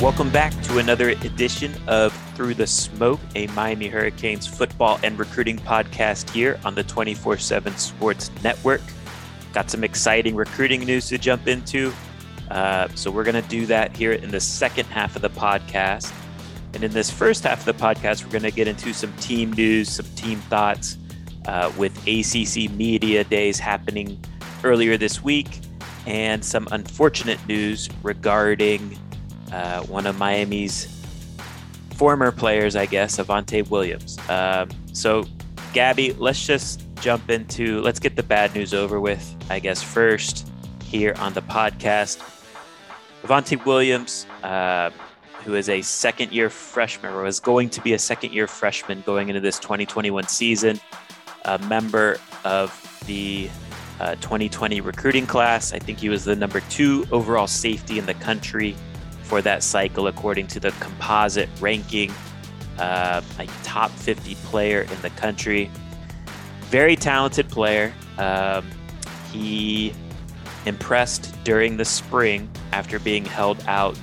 Welcome back to another edition of Through the Smoke, a Miami Hurricanes football and recruiting podcast here on the 24 7 Sports Network. Got some exciting recruiting news to jump into. Uh, so, we're going to do that here in the second half of the podcast. And in this first half of the podcast, we're going to get into some team news, some team thoughts uh, with ACC Media Days happening earlier this week, and some unfortunate news regarding uh, one of Miami's former players, I guess, Avantae Williams. Um, so, Gabby, let's just jump into, let's get the bad news over with, I guess, first here on the podcast. Avantae Williams, uh, who is a second year freshman, or was going to be a second year freshman going into this 2021 season, a member of the uh, 2020 recruiting class. I think he was the number two overall safety in the country for that cycle, according to the composite ranking, uh, a top 50 player in the country. Very talented player. Um, he impressed during the spring after being held out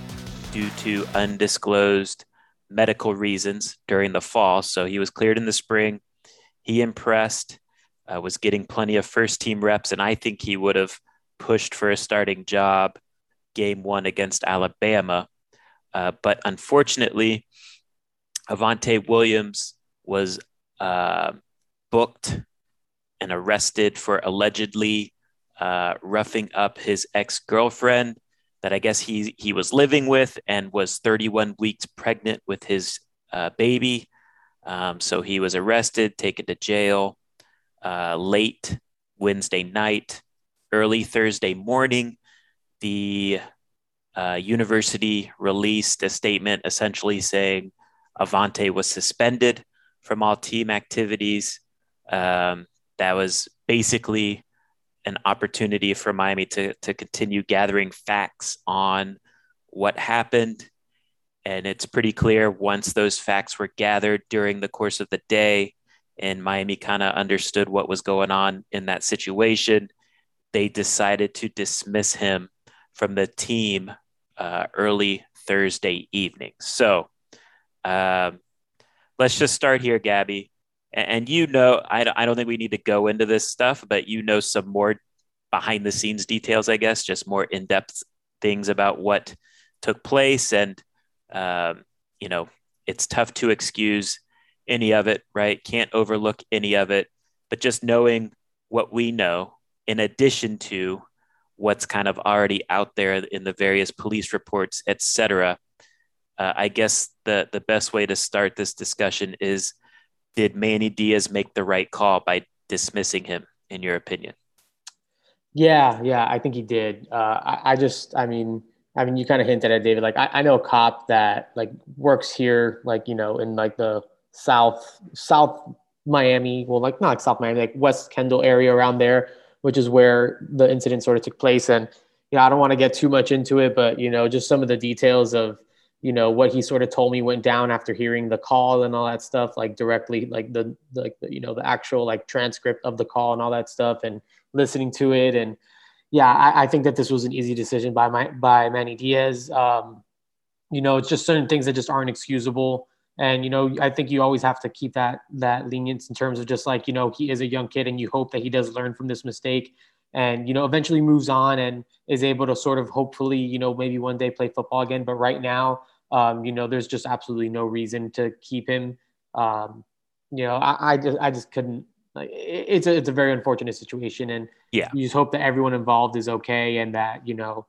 due to undisclosed medical reasons during the fall. So he was cleared in the spring. He impressed, uh, was getting plenty of first team reps, and I think he would have pushed for a starting job game one against Alabama. Uh, but unfortunately, Avantae Williams was uh, booked and arrested for allegedly uh, roughing up his ex girlfriend that I guess he, he was living with and was 31 weeks pregnant with his uh, baby. Um, so he was arrested, taken to jail uh, late Wednesday night, early Thursday morning the uh, university released a statement essentially saying Avantae was suspended from all team activities. Um, that was basically an opportunity for Miami to, to continue gathering facts on what happened. And it's pretty clear once those facts were gathered during the course of the day, and Miami kind of understood what was going on in that situation, they decided to dismiss him from the team uh, early Thursday evening. So um, let's just start here, Gabby. And, and you know, I, I don't think we need to go into this stuff, but you know some more behind the scenes details, I guess, just more in depth things about what took place. And, um, you know, it's tough to excuse any of it, right? Can't overlook any of it. But just knowing what we know, in addition to what's kind of already out there in the various police reports, etc. Uh, I guess the the best way to start this discussion is: Did Manny Diaz make the right call by dismissing him? In your opinion? Yeah, yeah, I think he did. Uh, I, I, just, I mean, I mean, you kind of hinted at David. Like, I, I know a cop that like works here, like you know, in like the South South Miami, well, like not South Miami, like West Kendall area around there which is where the incident sort of took place. And you know, I don't want to get too much into it, but you know, just some of the details of you know what he sort of told me went down after hearing the call and all that stuff, like directly, like the like the, you know the actual like transcript of the call and all that stuff, and listening to it. And yeah, I, I think that this was an easy decision by my by Manny Diaz. Um, you know, it's just certain things that just aren't excusable and you know i think you always have to keep that that lenience in terms of just like you know he is a young kid and you hope that he does learn from this mistake and you know eventually moves on and is able to sort of hopefully you know maybe one day play football again. But right now um, you know there's just absolutely no reason to keep him. Um, you know I, I just i just couldn't like it's a it's a very unfortunate situation and yeah. you just hope that everyone involved is okay and that you know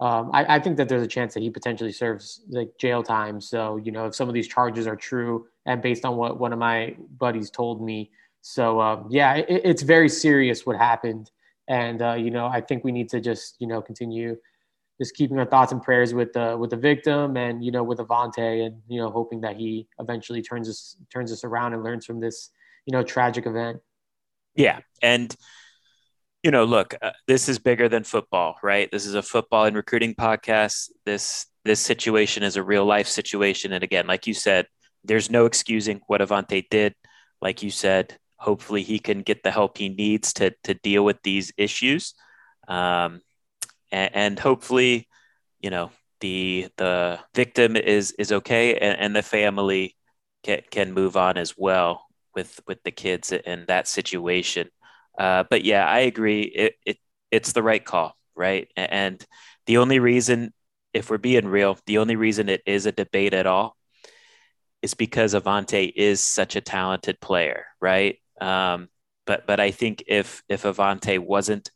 um, I, I, think that there's a chance that he potentially serves like jail time. So, you know, if some of these charges are true and based on what one of my buddies told me. So, um, yeah, it, it's very serious what happened. And, uh, you know, I think we need to just, you know, continue just keeping our thoughts and prayers with the, with the victim and, you know, with Avantae and, you know, hoping that he eventually turns us, turns us around and learns from this, you know, tragic event. Yeah. And, you know, look, uh, this is bigger than football, right? This is a football and recruiting podcast. This this situation is a real life situation, and again, like you said, there's no excusing what Avantae did. Like you said, hopefully he can get the help he needs to to deal with these issues, um, and, and hopefully, you know, the the victim is is okay, and, and the family can can move on as well with with the kids in that situation. Uh, but yeah, I agree. It, it it's the right call, right? And the only reason, if we're being real, the only reason it is a debate at all is because Avantae is such a talented player, right? Um, but but I think if if Avantae wasn't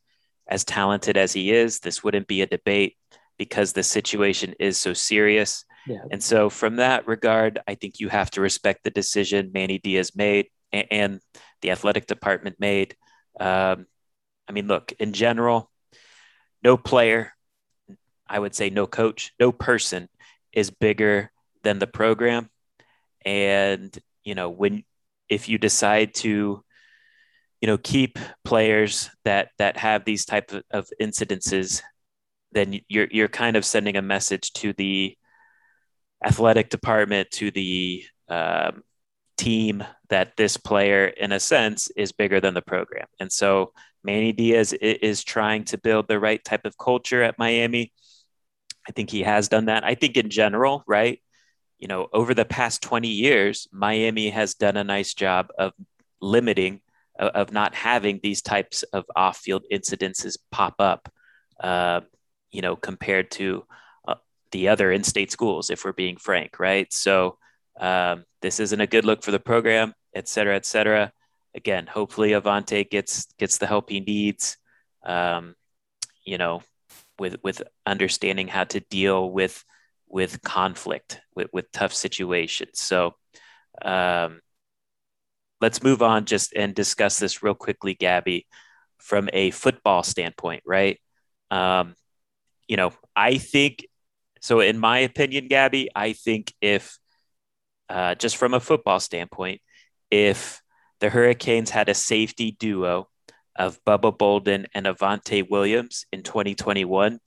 as talented as he is, this wouldn't be a debate because the situation is so serious. Yeah. And so, from that regard, I think you have to respect the decision Manny Diaz made and, and the athletic department made. Um, I mean, look, in general, no player, I would say no coach, no person is bigger than the program. And, you know, when, if you decide to, you know, keep players that, that have these type of, of incidences, then you're, you're kind of sending a message to the athletic department, to the, um, team that this player, in a sense, is bigger than the program. And so Manny Diaz is trying to build the right type of culture at Miami. I think he has done that. I think in general, right? You know, over the past 20 years, Miami has done a nice job of limiting, of not having these types of off field incidences pop up, uh, you know, compared to uh, the other in state schools, if we're being frank, right? So, um, this isn't a good look for the program, et cetera, et cetera. Again, hopefully Avantae gets gets the help he needs. Um, you know, with with understanding how to deal with with conflict, with, with tough situations. So um, let's move on just and discuss this real quickly, Gabby, from a football standpoint, right? Um, you know, I think so. In my opinion, Gabby, I think if uh, just from a football standpoint, if the Hurricanes had a safety duo of Bubba Bolden and Avantae Williams in 2021,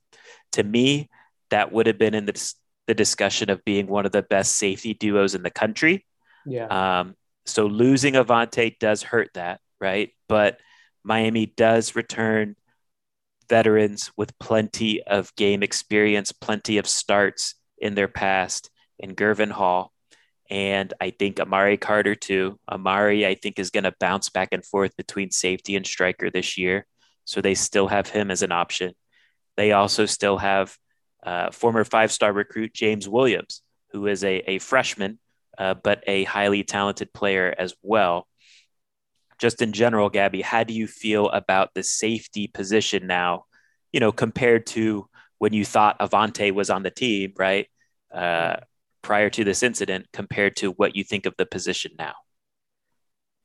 to me, that would have been in the, the discussion of being one of the best safety duos in the country. Yeah. Um, so losing Avantae does hurt that, right? But Miami does return veterans with plenty of game experience, plenty of starts in their past in Gurvan Hall and I think Amari Carter too. Amari, I think, is going to bounce back and forth between safety and striker this year. So they still have him as an option. They also still have uh, former five star recruit James Williams, who is a, a freshman, uh, but a highly talented player as well. Just in general, Gabby, how do you feel about the safety position now, you know, compared to when you thought Avantae was on the team, right? Uh, prior to this incident compared to what you think of the position now?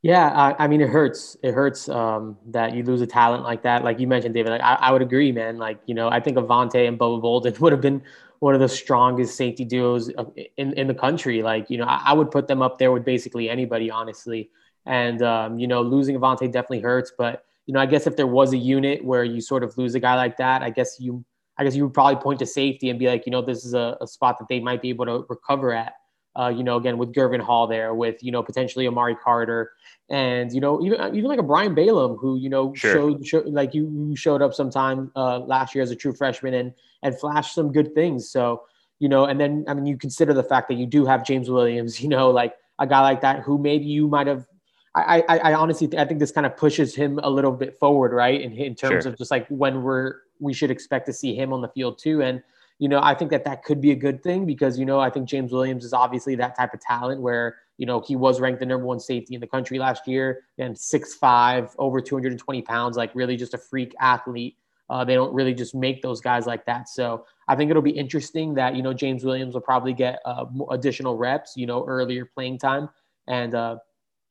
Yeah, I, I mean, it hurts. It hurts um, that you lose a talent like that. Like you mentioned, David, like I, I would agree, man. Like, you know, I think Avantae and Bubba Bolden would have been one of the strongest safety duos in, in the country. Like, you know, I, I would put them up there with basically anybody, honestly. And, um, you know, losing Avantae definitely hurts. But, you know, I guess if there was a unit where you sort of lose a guy like that, I guess you I guess you would probably point to safety and be like, you know, this is a, a spot that they might be able to recover at. Uh, you know, again with Gurvan Hall there, with you know potentially Amari Carter, and you know even even like a Brian Balaam who you know sure. showed, showed like you showed up sometime uh, last year as a true freshman and and flashed some good things. So you know, and then I mean you consider the fact that you do have James Williams, you know, like a guy like that who maybe you might have I, I, I honestly I think this kind of pushes him a little bit forward, right? In in terms sure. of just like when we're we should expect to see him on the field too. And you know, I think that that could be a good thing because you know I think James Williams is obviously that type of talent where you know he was ranked the number one safety in the country last year and six five over 220 pounds, like really just a freak athlete. Uh, they don't really just make those guys like that. So I think it'll be interesting that you know James Williams will probably get uh, additional reps, you know, earlier playing time, and uh,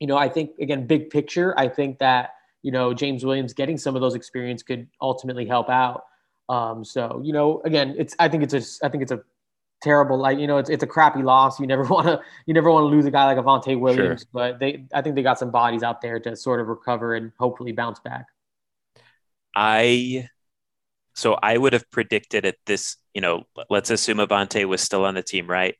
you know I think again big picture, I think that you know James Williams getting some of those experience could ultimately help out. Um, so you know again, it's I think it's a I think it's a terrible like you know it's, it's a crappy loss you never want to you never want to lose a guy like Avantae Williams sure. but they I think they got some bodies out there to sort of recover and hopefully bounce back I so I would have predicted at this, you know, let's assume Avantae was still on the team, right?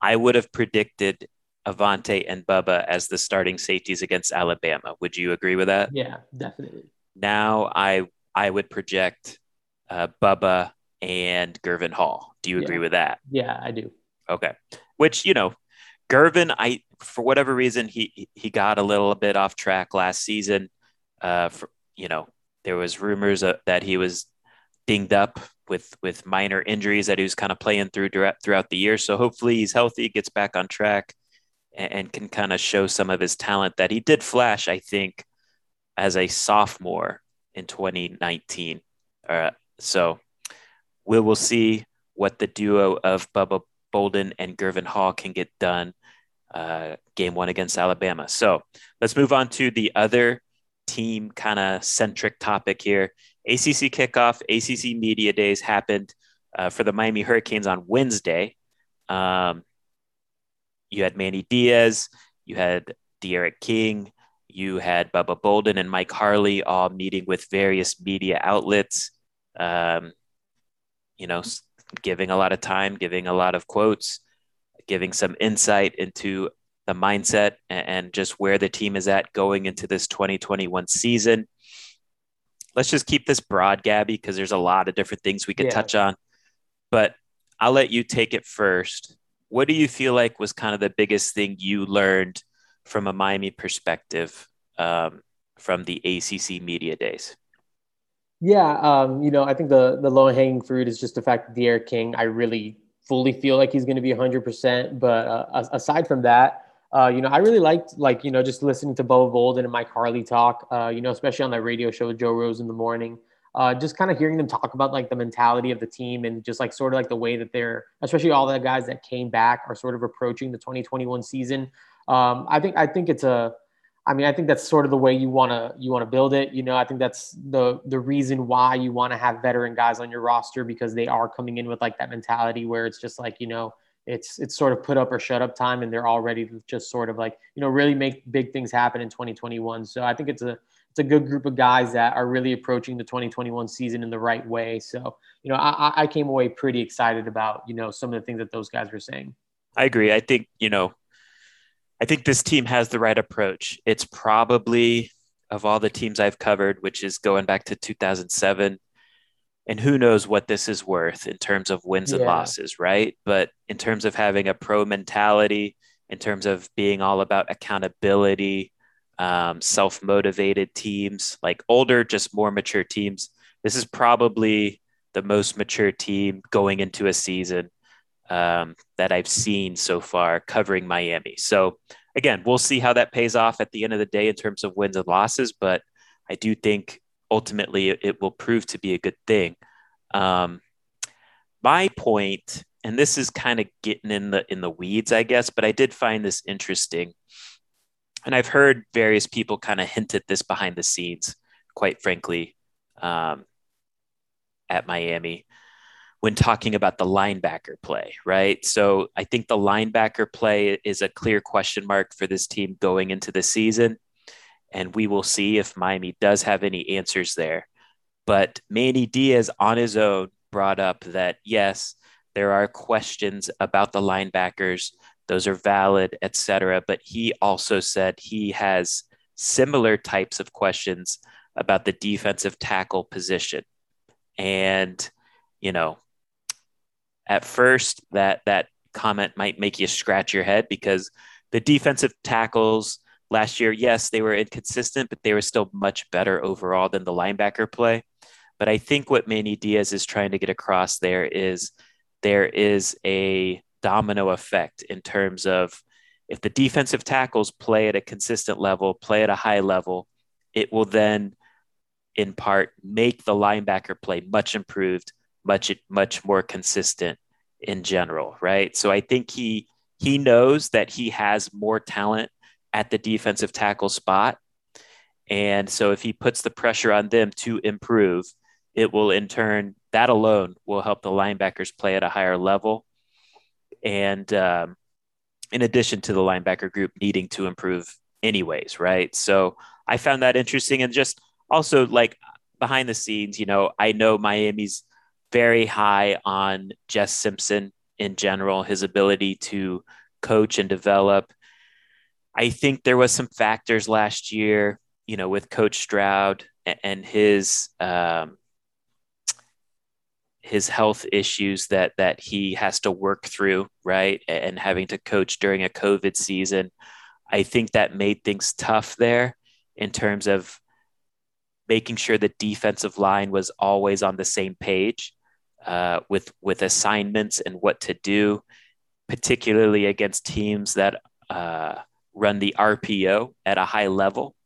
I would have predicted Avantae and Bubba as the starting safeties against Alabama. Would you agree with that? Yeah, definitely. Now I I would project uh, Bubba and Gurvan Hall. Do you agree yeah. with that? Yeah, I do. Okay. Which, you know, Gurvan, I for whatever reason he he got a little bit off track last season. Uh, for you know, there was rumors uh, that he was dinged up with with minor injuries that he was kind of playing through throughout the year. So hopefully he's healthy, gets back on track, and, can kind of show some of his talent that he did flash. I think as a sophomore in 2019. Uh, so we will see what the duo of Bubba Bolden and Gurvan Hall can get done. Uh, game one against Alabama. So let's move on to the other team kind of centric topic here. ACC kickoff, ACC media days happened uh, for the Miami Hurricanes on Wednesday. Um, you had Manny Diaz, you had D'Eriq King, you had Bubba Bolden and Mike Harley all meeting with various media outlets. Um, you know, giving a lot of time, giving a lot of quotes, giving some insight into the mindset and, and just where the team is at going into this 2021 season. Let's just keep this broad, Gabby, because there's a lot of different things we could yeah. touch on. But I'll let you take it first. What do you feel like was kind of the biggest thing you learned from a Miami perspective um, from the ACC media days? Yeah, um, you know, I think the the low hanging fruit is just the fact that D'Eriq King. I really fully feel like he's going to be 100%. But uh, aside from that, uh, you know, I really liked like you know just listening to Bubba Bolden and Mike Harley talk. Uh, you know, especially on that radio show with Joe Rose in the morning. Uh, just kind of hearing them talk about like the mentality of the team and just like sort of like the way that they're, especially all the guys that came back are sort of approaching the 2021 season. Um, I think I think it's a, I mean, I think that's sort of the way you want to you want to build it. You know, I think that's the the reason why you want to have veteran guys on your roster because they are coming in with like that mentality where it's just like you know it's it's sort of put up or shut up time and they're all ready to just sort of like you know really make big things happen in 2021 so i think it's a it's a good group of guys that are really approaching the 2021 season in the right way so you know i i came away pretty excited about you know some of the things that those guys were saying i agree i think you know i think this team has the right approach it's probably of all the teams i've covered which is going back to 2007 and who knows what this is worth in terms of wins yeah. and losses, right? But in terms of having a pro mentality, in terms of being all about accountability, um, self motivated teams, like older, just more mature teams, this is probably the most mature team going into a season um, that I've seen so far covering Miami. So, again, we'll see how that pays off at the end of the day in terms of wins and losses, but I do think ultimately it, will prove to be a good thing. Um, my point, and this is kind of getting in the in the weeds, I guess, but I did find this interesting, and I've heard various people kind of hint at this behind the scenes, quite frankly, um, at Miami when talking about the linebacker play, right? So I think the linebacker play is a clear question mark for this team going into the season and we will see if Miami does have any answers there. But Manny Diaz on his own brought up that yes, there are questions about the linebackers; those are valid, etc. But he also said he has similar types of questions about the defensive tackle position, and you know, at first that that comment might make you scratch your head because the defensive tackles Last year, yes, they were inconsistent, but they were still much better overall than the linebacker play. But I think what Manny Diaz is trying to get across there is there is a domino effect in terms of if the defensive tackles play at a consistent level, play at a high level, it will then in part make the linebacker play much improved, much much more consistent in general, right? So I think he he knows that he has more talent at the defensive tackle spot. And so if he puts the pressure on them to improve, it will in turn that alone will help the linebackers play at a higher level. And um, in addition to the linebacker group needing to improve anyways, right? So I found that interesting and just also like behind the scenes, you know, I know Miami's very high on Jess Simpson in general, his ability to coach and develop. I think there was some factors last year, you know, with Coach Stroud and his um, his health issues that that he has to work through, right, and having to coach during a COVID season. I think that made things tough there in terms of making sure the defensive line was always on the same page uh, with with assignments and what to do, particularly against teams that uh, run the RPO at a high level,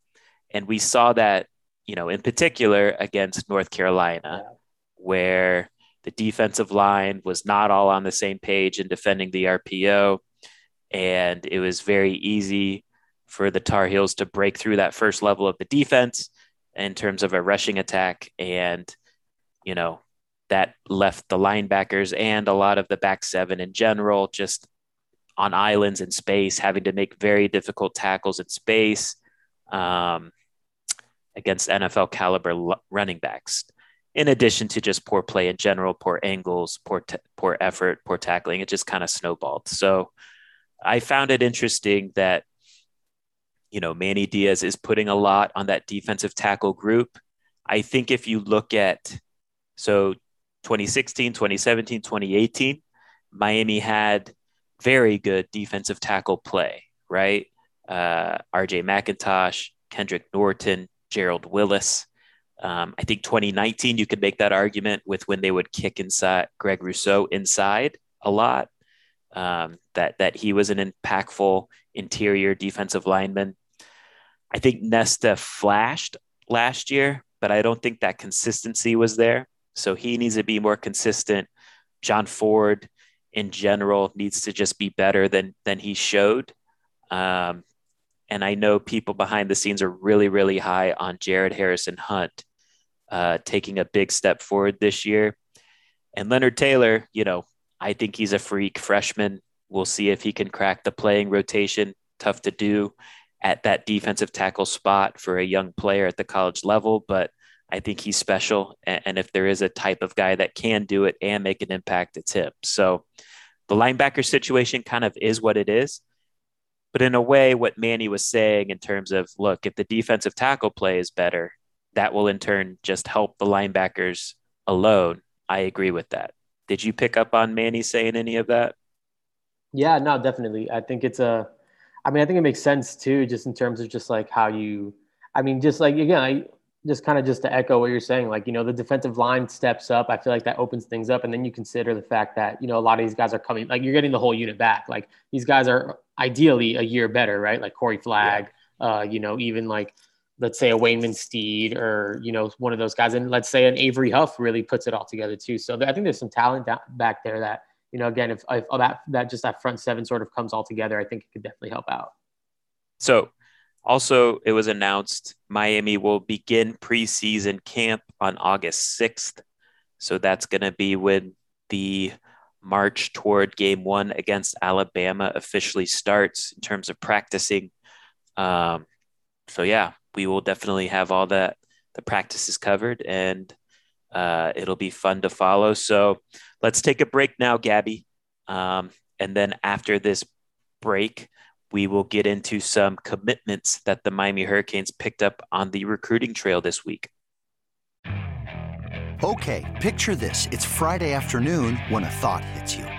and we saw that you know in particular against North Carolina, where the defensive line was not all on the same page in defending the RPO, and it was very easy for the Tar Heels to break through that first level of the defense in terms of a rushing attack and you know that left the linebackers and a lot of the back seven in general just on islands in space, having to make very difficult tackles in space um, against NFL caliber running backs. In addition to just poor play in general, poor angles, poor t- poor effort, poor tackling, it just kind of snowballed. So I found it interesting that you know Manny Diaz is putting a lot on that defensive tackle group. I think if you look at so 2016, 2017, 2018, Miami had very good defensive tackle play, right? Uh, RJ McIntosh, Kendrick Norton, Gerald Willis. Um, I think 2019, you could make that argument with when they would kick inside Greg Rousseau inside a lot. Um, that that he was an impactful interior defensive lineman. I think Nesta flashed last year, but I don't think that consistency was there. So he needs to be more consistent. John Ford, in general, needs to just be better than than he showed. Um, and I know people behind the scenes are really, really high on Jared Harrison Hunt uh, taking a big step forward this year. And Leonard Taylor, you know, I think he's a freak freshman. We'll see if he can crack the playing rotation. Tough to do at that defensive tackle spot for a young player at the college level, but I think he's special. And, if there is a type of guy that can do it and make an impact, it's him. So the linebacker situation kind of is what it is. But in a way, what Manny was saying in terms of look, if the defensive tackle play is better, that will in turn just help the linebackers alone. I agree with that. Did you pick up on Manny saying any of that? Yeah, no, definitely. I think it's a, I mean, I think it makes sense too, just in terms of just like how you, I mean, just like, again, I, just kind of just to echo what you're saying, like, you know, the defensive line steps up. I feel like that opens things up. And then you consider the fact that, you know, a lot of these guys are coming, like you're getting the whole unit back. Like these guys are ideally a year better, right? Like Corey Flagg, yeah. uh, you know, even like, let's say a Waynmon Steed or, you know, one of those guys. And let's say an Avery Huff really puts it all together too. So I think there's some talent back there that, you know, again, if, if that, that just that front seven sort of comes all together, I think it could definitely help out. So also, it was announced Miami will begin preseason camp on August 6th. So that's going to be when the march toward game one against Alabama officially starts in terms of practicing. Um, so, yeah, we will definitely have all that, the practices covered, and uh, it'll be fun to follow. So, let's take a break now, Gabby. Um, and then after this break, we will get into some commitments that the Miami Hurricanes picked up on the recruiting trail this week. Okay, picture this. It's Friday afternoon when a thought hits you.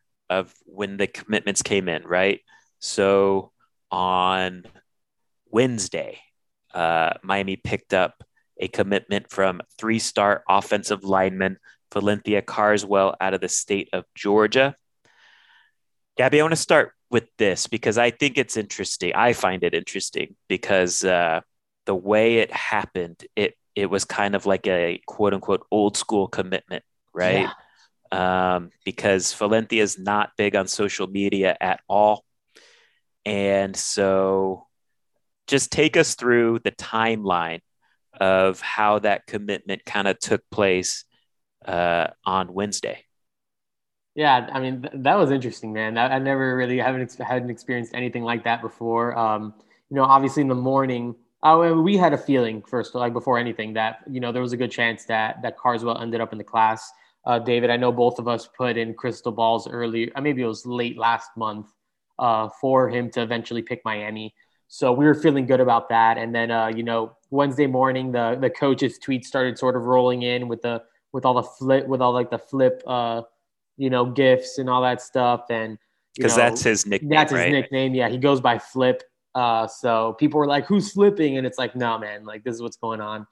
of when the commitments came in, right? So on Wednesday, uh, Miami picked up a commitment from three star offensive lineman Valencia Carswell out of the state of Georgia. Gabby, I want to start with this because I think it's interesting. I find it interesting because uh, the way it happened, it it was kind of like a quote unquote old school commitment, right? Yeah. Um, because Valencia is not big on social media at all. And so just take us through the timeline of how that commitment kind of took place uh, on Wednesday. Yeah, I mean th- that was interesting, man. I, I never really haven't ex- hadn't experienced anything like that before. Um, you know, obviously in the morning, uh, we had a feeling first, like before anything, that you know there was a good chance that that Carswell ended up in the class. Uh, David, I know both of us put in crystal balls early. Uh, maybe it was late last month uh, for him to eventually pick Miami. So we were feeling good about that. And then, uh, you know, Wednesday morning, the the coach's tweets started sort of rolling in with the with all the flip with all like the flip, uh, you know, gifts and all that stuff. And because that's his nickname. That's his right? nickname. Yeah, he goes by Flip. Uh, so people were like, "Who's flipping?" And it's like, "No, man. Like this is what's going on."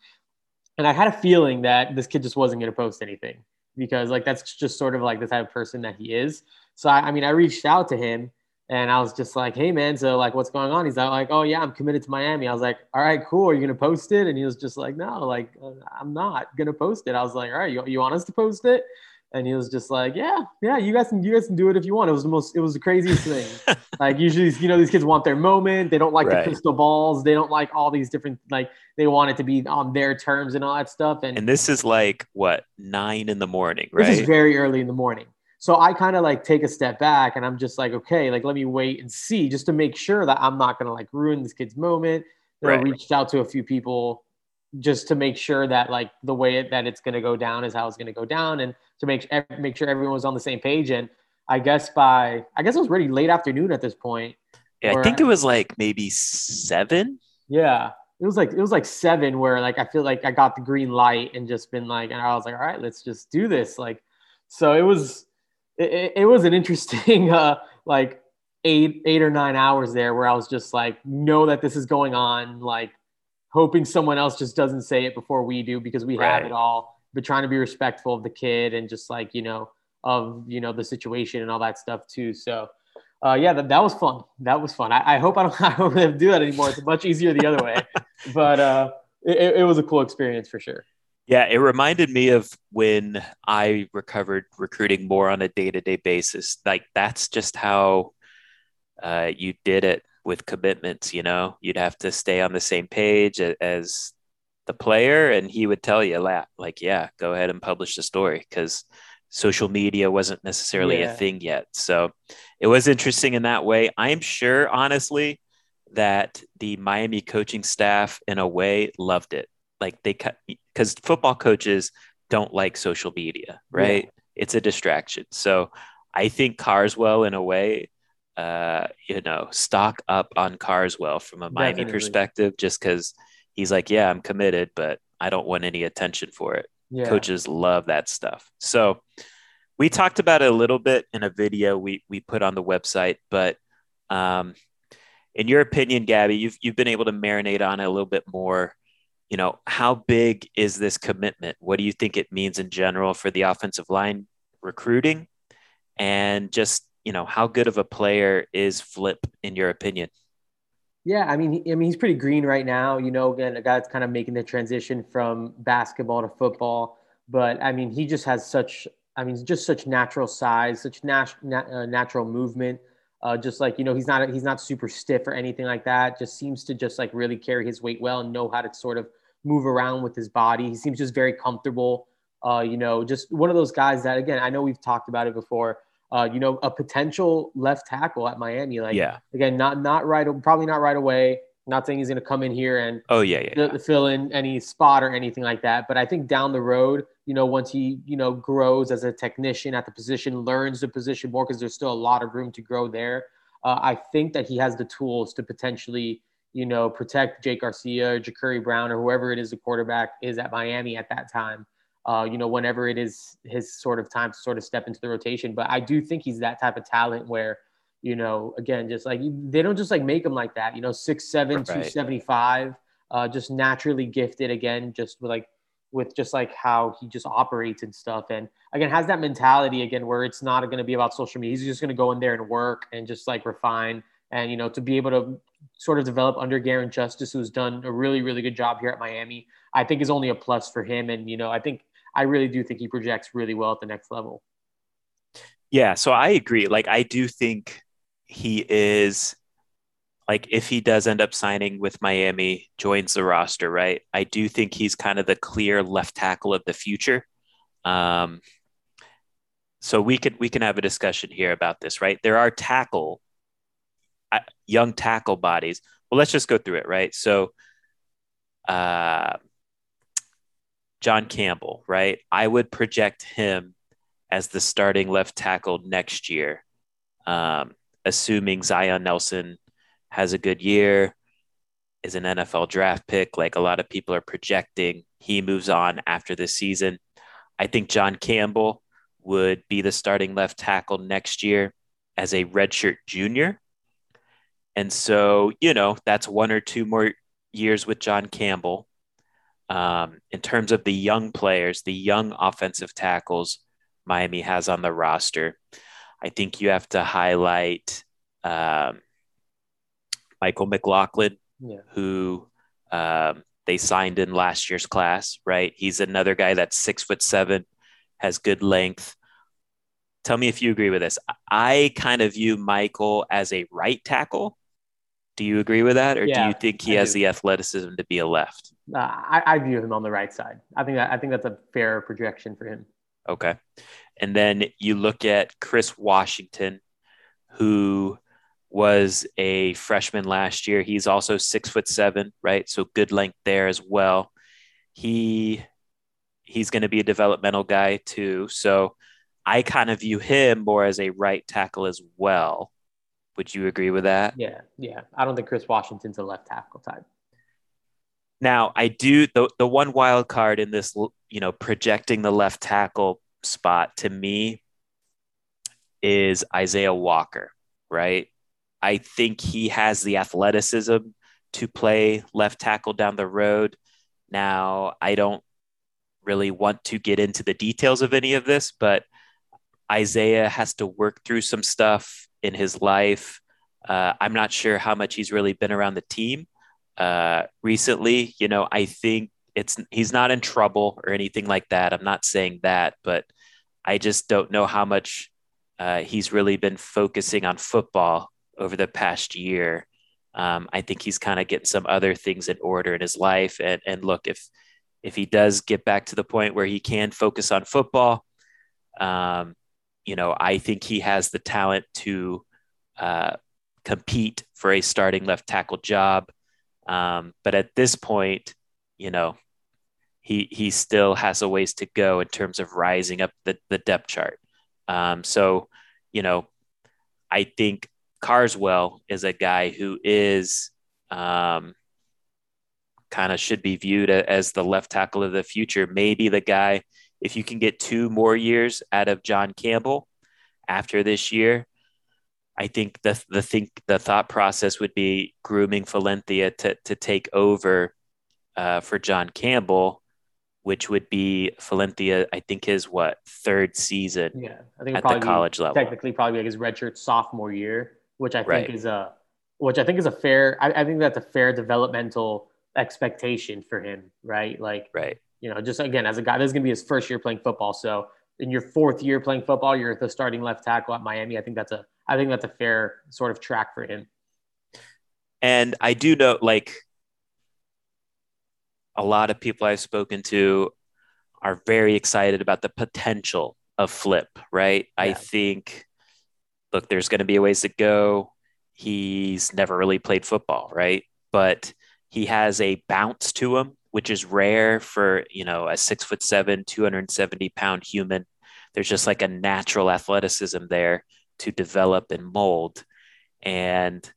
And I had a feeling that this kid just wasn't going to post anything because like that's just sort of like the type of person that he is. So I, I mean, I reached out to him and I was just like, hey, man, so like, what's going on? He's like, oh, yeah, I'm committed to Miami. I was like, all right, cool. Are you going to post it? And he was just like, no, like, uh, I'm not going to post it. I was like, all right, you, you want us to post it? And he was just like, yeah, yeah, you guys can, you guys can do it if you want. It was the most, it was the craziest thing. like usually, you know, these kids want their moment. They don't like right. the crystal balls. They don't like all these different, like they want it to be on their terms and all that stuff. And, and this is like what, nine in the morning, right? This is very early in the morning. So I kind of like take a step back and I'm just like, okay, like let me wait and see just to make sure that I'm not gonna like ruin this kid's moment. You know, right. reached out to a few people just to make sure that like the way it, that it's gonna go down is how it's gonna go down, and to make make sure everyone was on the same page. And I guess by I guess it was really late afternoon at this point. Yeah, I think it was like maybe seven. Yeah, it was like it was like seven where like I feel like I got the green light and just been like, and I was like, all right, let's just do this. Like, so it was it, it was an interesting uh, like eight eight or nine hours there where I was just like, know that this is going on, like hoping someone else just doesn't say it before we do because we right. have it all, but trying to be respectful of the kid and just like you know of you know the situation and all that stuff too. So. Uh, yeah, that, that was fun. That was fun. I, I hope I don't, I don't have to do that anymore. It's much easier the other way, but uh, it, it was a cool experience for sure. Yeah, it reminded me of when I recovered recruiting more on a day to day basis. Like that's just how uh, you did it with commitments. You know, you'd have to stay on the same page as the player, and he would tell you, like, yeah, go ahead and publish the story because social media wasn't necessarily yeah. a thing yet. So it was interesting in that way. I'm sure, honestly, that the Miami coaching staff, in a way, loved it like they cut because football coaches don't like social media, right? Yeah. It's a distraction. So I think Carswell, in a way, uh, you know, stock up on Carswell from a Miami Definitely. perspective, just because he's like, yeah, I'm committed, but I don't want any attention for it. Yeah. Coaches love that stuff. So we talked about it a little bit in a video we we put on the website, but um, in your opinion, Gabby, you've you've been able to marinate on it a little bit more you know, how big is this commitment? What do you think it means in general for the offensive line recruiting? And just, you know, how good of a player is Flip in your opinion? Yeah, I mean, I mean, he's pretty green right now. You know, again, a guy that's kind of making the transition from basketball to football. But I mean, he just has such, I mean, just such natural size, such nat- nat- uh, natural movement. Uh, just like you know, he's not he's not super stiff or anything like that. Just seems to just like really carry his weight well and know how to sort of move around with his body. He seems just very comfortable. Uh, you know, just one of those guys that again, I know we've talked about it before. Uh, you know, a potential left tackle at Miami. Like, Yeah. again, not not right, probably not right away. Not saying he's going to come in here and Oh yeah, yeah. to fill in any spot or anything like that. But I think down the road, you know, once he, you know, grows as a technician at the position, learns the position more because there's still a lot of room to grow there. Uh, I think that he has the tools to potentially, you know, protect Jake Garcia, or Jacurri Brown, or whoever it is the quarterback is at Miami at that time. Uh, you know, whenever it is his sort of time to sort of step into the rotation. But I do think he's that type of talent where, you know, again, just like they don't just like make him like that, you know, six, seven, Right. 275, uh, just naturally gifted again, just with like, with just like how he just operates and stuff. And again, has that mentality again, where it's not going to be about social media. He's just going to go in there and work and just like refine and, you know, to be able to sort of develop under Garin Justice, who's done a really, really good job here at Miami, I think is only a plus for him. And, you know, I think, I really do think he projects really well at the next level. Yeah, so I agree. Like I do think he is like if he does end up signing with Miami, joins the roster, right? I do think he's kind of the clear left tackle of the future. Um so we can we can have a discussion here about this, right? There are tackle uh, young tackle bodies. Well, let's just go through it, right? So uh John Campbell, right? I would project him as the starting left tackle next year, um, assuming Zion Nelson has a good year, is an NFL draft pick, like a lot of people are projecting. He moves on after this season. I think John Campbell would be the starting left tackle next year as a redshirt junior. And so, you know, that's one or two more years with John Campbell. Um, in terms of the young players, the young offensive tackles Miami has on the roster, I think you have to highlight um, Michael McLaughlin, Yeah. who um, they signed in last year's class, right? He's another guy that's six foot seven, has good length. Tell me if you agree with this. I kind of view Michael as a right tackle. Do you agree with that, or do you think he I has do. the athleticism to be a left? Uh, I, I view him on the right side. I think that I think that's a fair projection for him. Okay. And then you look at Chris Washington, who was a freshman last year. He's also six foot seven, right? So good length there as well. He he's going to be a developmental guy too. So I kind of view him more as a right tackle as well. Would you agree with that? Yeah, yeah. I don't think Chris Washington's a left tackle type. Now, I do the the one wild card in this, you know, projecting the left tackle spot to me is Isaiah Walker, right? I think he has the athleticism to play left tackle down the road. Now, I don't really want to get into the details of any of this, but Isaiah has to work through some stuff in his life. Uh, I'm not sure how much he's really been around the team uh, recently. You know, I think it's he's not in trouble or anything like that. I'm not saying that, but I just don't know how much uh, he's really been focusing on football over the past year. Um, I think he's kind of getting some other things in order in his life. And and look, if if he does get back to the point where he can focus on football, um, you know, I think he has the talent to uh, compete for a starting left tackle job. Um, but at this point, you know, he he still has a ways to go in terms of rising up the, the depth chart. Um, so, you know, I think Carswell is a guy who is um, kind of should be viewed as the left tackle of the future. Maybe the guy, if you can get two more years out of John Campbell after this year, I think the the think the thought process would be grooming Valencia to to take over uh, for John Campbell, which would be Valencia. I think his what third season Yeah, I think at the be college level. technically probably like his redshirt sophomore year, which I think is a which I think is a fair. I, I think that's a fair developmental expectation for him, right? Like Right. you know, just again as a guy, this is gonna be his first year playing football. So in your fourth year playing football, you're the starting left tackle at Miami. I think that's a I think that's a fair sort of track for him. And I do know, like, a lot of people I've spoken to are very excited about the potential of Flip, right? Yeah. I think, look, there's going to be a ways to go. He's never really played football, right? But he has a bounce to him, which is rare for, you know, a six foot seven, 270 pound human. There's just like a natural athleticism there to develop and mold. And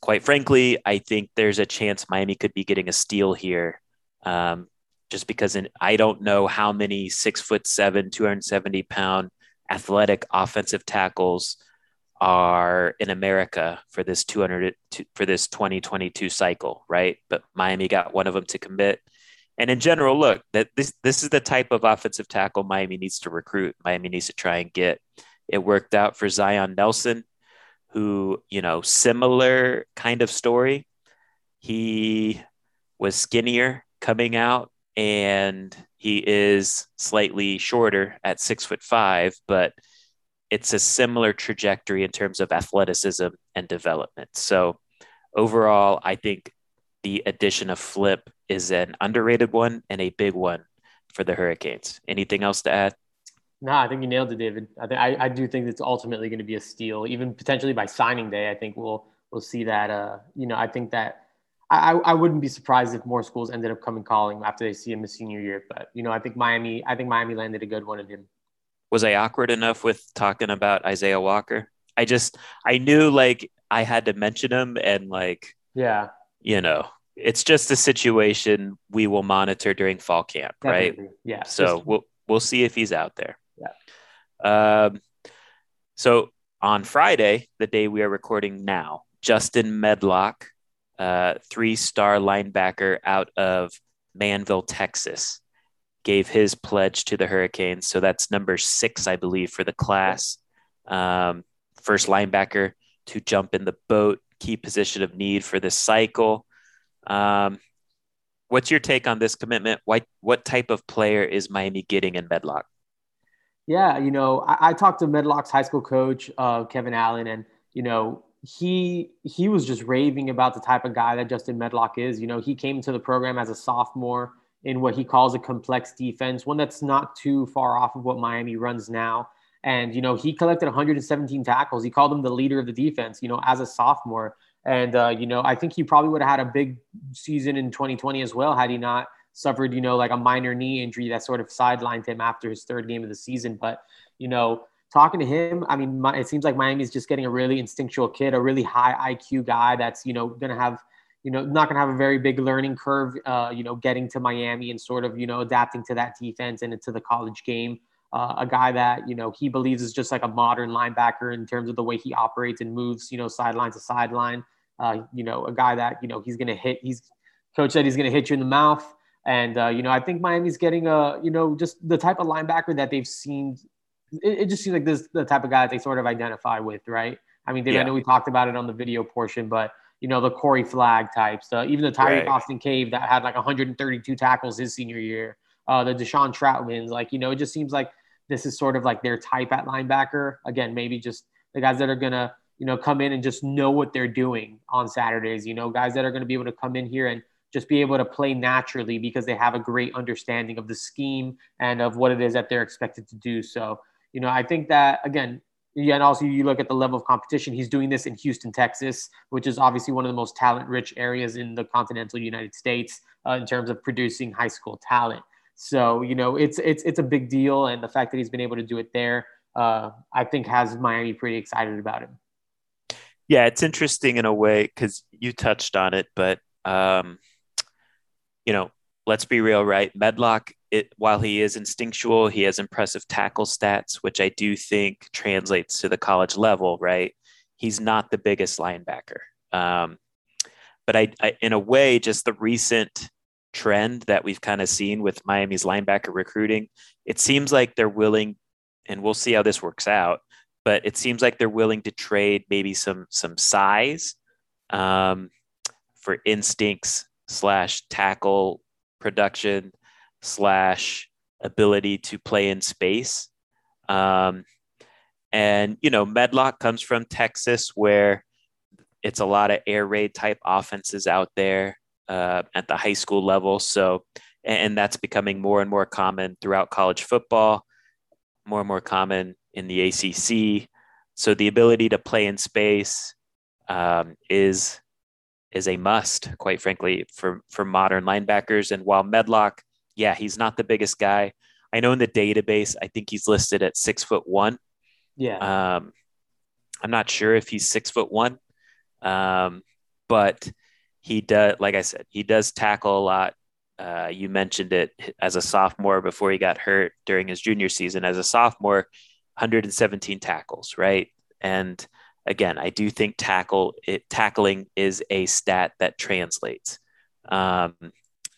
quite frankly, I think there's a chance Miami could be getting a steal here. Um, just because in, I don't know how many six foot seven, 270 pound athletic offensive tackles are in America for this 200 for this 2022 cycle, right? But Miami got one of them to commit. And in general, look, that this this is the type of offensive tackle Miami needs to recruit. Miami needs to try and get. It worked out for Zion Nelson, who, you know, similar kind of story. He was skinnier coming out and he is slightly shorter at six foot five, but it's a similar trajectory in terms of athleticism and development. So overall, I think the addition of Flip is an underrated one and a big one for the Hurricanes. Anything else to add? No, I think you nailed it, David. I think I, I do think it's ultimately going to be a steal, even potentially by signing day. I think we'll we'll see that. Uh, you know, I think that I, I wouldn't be surprised if more schools ended up coming calling after they see him his senior year. But you know, I think Miami, I think Miami landed a good one in him. Was I awkward enough with talking about Isaiah Walker? I just I knew like I had to mention him and like yeah, you know, it's just a situation we will monitor during fall camp, Definitely. right? Yeah. So just, we'll we'll see if he's out there. Yeah. Um. So on Friday, the day we are recording now, Justin Medlock uh, three star linebacker out of Manvel, Texas, gave his pledge to the Hurricanes. So that's number six, I believe, for the class. Um, first linebacker to jump in the boat, key position of need for this cycle. Um, what's your take on this commitment? What, what type of player is Miami getting in Medlock? Yeah, you know, I, I talked to Medlock's high school coach, uh, Kevin Allen, and, you know, he he was just raving about the type of guy that Justin Medlock is. You know, he came to the program as a sophomore in what he calls a complex defense, one that's not too far off of what Miami runs now. And you know, he collected 117 tackles. He called him the leader of the defense. You know, as a sophomore. And uh, you know, I think he probably would have had a big season in 2020 as well had he not suffered, you know, like a minor knee injury that sort of sidelined him after his third game of the season. But you know, talking to him, I mean, my, it seems like Miami's just getting a really instinctual kid, a really high IQ guy that's, you know, going to have, you know, not going to have a very big learning curve, uh, you know, getting to Miami and sort of, you know, adapting to that defense and into the college game. Uh, a guy that, you know, he believes is just like a modern linebacker in terms of the way he operates and moves, you know, sideline to sideline. Uh, you know, a guy that, you know, he's going to hit, he's, coach said he's going to hit you in the mouth. And, uh, you know, I think Miami's getting a, you know, just the type of linebacker that they've seen it, it, just seems like this the type of guy that they sort of identify with, right? I mean, yeah. I know we talked about it on the video portion, but you know the Corey Flagg types, the, even the Tirek right. Austin Cave that had like 132 tackles his senior year, uh, the Deshaun Troutmans, like you know, it just seems like this is sort of like their type at linebacker. Again, maybe just the guys that are gonna you know come in and just know what they're doing on Saturdays. You know, guys that are gonna be able to come in here and just be able to play naturally because they have a great understanding of the scheme and of what it is that they're expected to do. So you know, I think that again, yeah, and also you look at the level of competition. He's doing this in Houston, Texas, which is obviously one of the most talent-rich areas in the continental United States uh, in terms of producing high school talent. So you know, it's it's it's a big deal, and the fact that he's been able to do it there, uh, I think, has Miami pretty excited about him. Yeah, it's interesting in a way because you touched on it, but um, you know, let's be real, right? Medlock it, while he is instinctual, he has impressive tackle stats, which I do think translates to the college level, right? He's not the biggest linebacker. Um, but I, I, in a way, just the recent trend that we've kind of seen with Miami's linebacker recruiting, it seems like they're willing, and we'll see how this works out, but it seems like they're willing to trade maybe some some size um, for instincts slash tackle production slash ability to play in space. Um, And, you know, Medlock comes from Texas where it's a lot of air raid type offenses out there uh, at the high school level. So, and that's becoming more and more common throughout college football, more and more common in the ACC. So the ability to play in space um, is is a must, quite frankly, for for modern linebackers. And while Medlock, yeah, he's not the biggest guy. I know in the database, I think he's listed at six foot one. Yeah. Um, I'm not sure if he's six foot one, um, but he does. Like I said, he does tackle a lot. Uh, you mentioned it as a sophomore before he got hurt during his junior season. As a sophomore, 117 tackles, right? And again, I do think tackle it, tackling is a stat that translates. Um,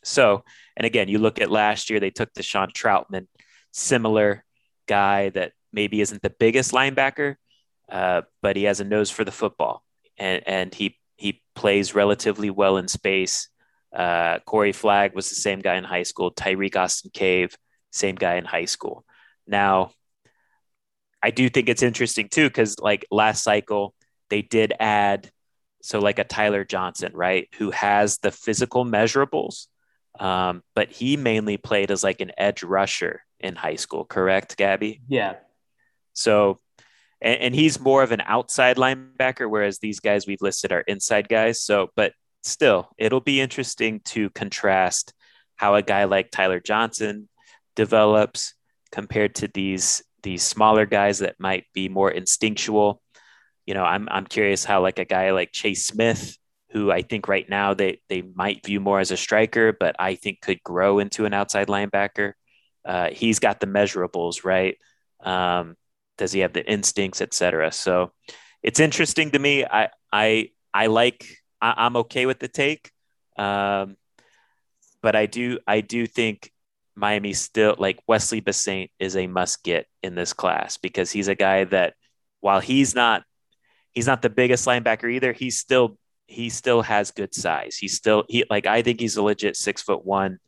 so, and again, you look at last year, they took Deshaun Troutman, similar guy that maybe isn't the biggest linebacker, uh, but he has a nose for the football, and and he he plays relatively well in space. Uh, Corey Flagg was the same guy in high school. Tirek Austin Cave, same guy in high school. Now, I do think it's interesting too because like last cycle they did add so like a Tyler Johnson, right, who has the physical measurables, um, but he mainly played as like an edge rusher in high school, correct, Gabby? Yeah. So, and, and he's more of an outside linebacker, whereas these guys we've listed are inside guys. So, but still, it'll be interesting to contrast how a guy like Tyler Johnson develops compared to these these smaller guys that might be more instinctual. You know, I'm I'm curious how like a guy like Chase Smith, who I think right now they they might view more as a striker, but I think could grow into an outside linebacker. Uh, he's got the measurables, right? Um, does he have the instincts, etc. So it's interesting to me. I I I like I, am okay with the take, um, but I do I do think Miami still like Wesley Bissainthe is a must get in this class because he's a guy that while he's not he's not the biggest linebacker either, he's still he still has good size. He's still he like I think he's a legit six foot one.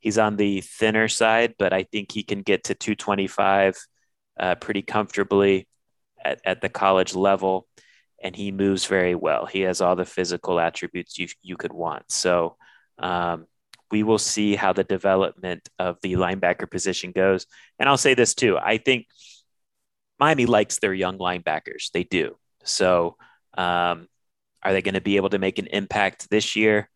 He's on the thinner side, but I think he can get to 225 uh, pretty comfortably at, at the college level. And he moves very well. He has all the physical attributes you, you could want. So um, we will see how the development of the linebacker position goes. And I'll say this too I think Miami likes their young linebackers. They do. So um, are they going to be able to make an impact this year?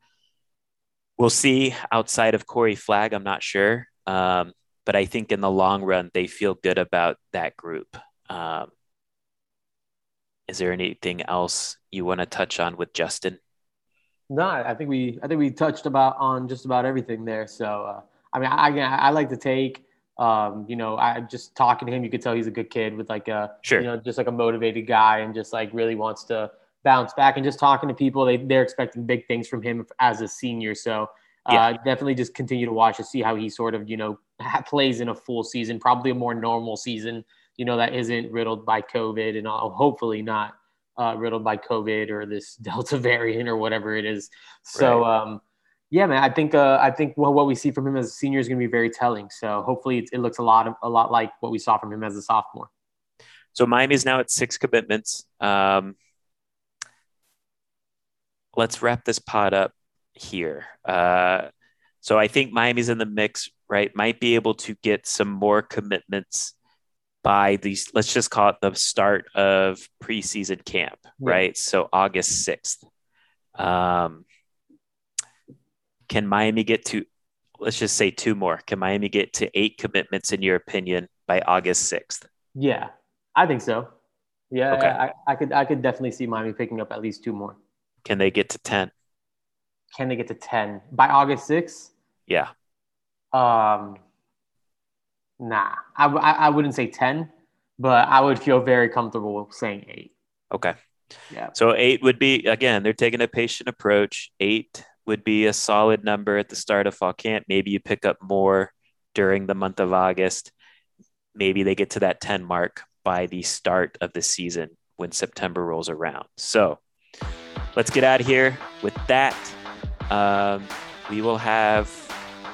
we'll see outside of Corey Flagg. I'm not sure. Um, but I think in the long run, they feel good about that group. Um, is there anything else you want to touch on with Justin? No, I think we I think we touched about on just about everything there. So uh, I mean, I, again, I like to take. Um, you know, I just talking to him, you could tell he's a good kid with like a, sure. you know, just like a motivated guy and just like really wants to bounce back. And just talking to people, they they're expecting big things from him as a senior. So yeah. Uh, definitely just continue to watch and see how he sort of, you know, plays in a full season, probably a more normal season, you know, that isn't riddled by COVID and all, hopefully not uh, riddled by COVID or this Delta variant or whatever it is. So, right. um, yeah, man, I think uh, I think well, what we see from him as a senior is going to be very telling. So hopefully it, it looks a lot of, a lot like what we saw from him as a sophomore. So Miami's now at six commitments. Um, let's wrap this pod up here. Uh, so I think Miami's in the mix, right? Might be able to get some more commitments by these, let's just call it the start of preseason camp, yeah. right? So August 6th. Um, can Miami get to, let's just say two more? Can Miami get to eight commitments, in your opinion, by August 6th? Yeah, I think so. Yeah, okay. I, I could I could definitely see Miami picking up at least two more. Can they get to 10? can they get to 10 by August 6th? Yeah. Um, nah, I, I, I wouldn't say 10, but I would feel very comfortable saying eight. Okay. Yeah. So eight would be, again, they're taking a patient approach. Eight would be a solid number at the start of fall camp. Maybe you pick up more during the month of August. Maybe they get to that 10 mark by the start of the season when September rolls around. So let's get out of here with that. Um, we will have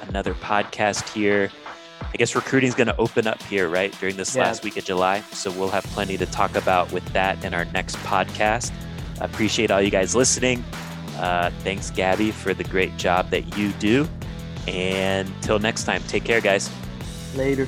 another podcast here I guess recruiting is going to open up here, right, during this yeah. last week of July. So we'll have plenty to talk about with that in our next podcast. I appreciate all you guys listening. Uh, thanks, Gabby, for the great job that you do. And till next time, take care, guys. Later.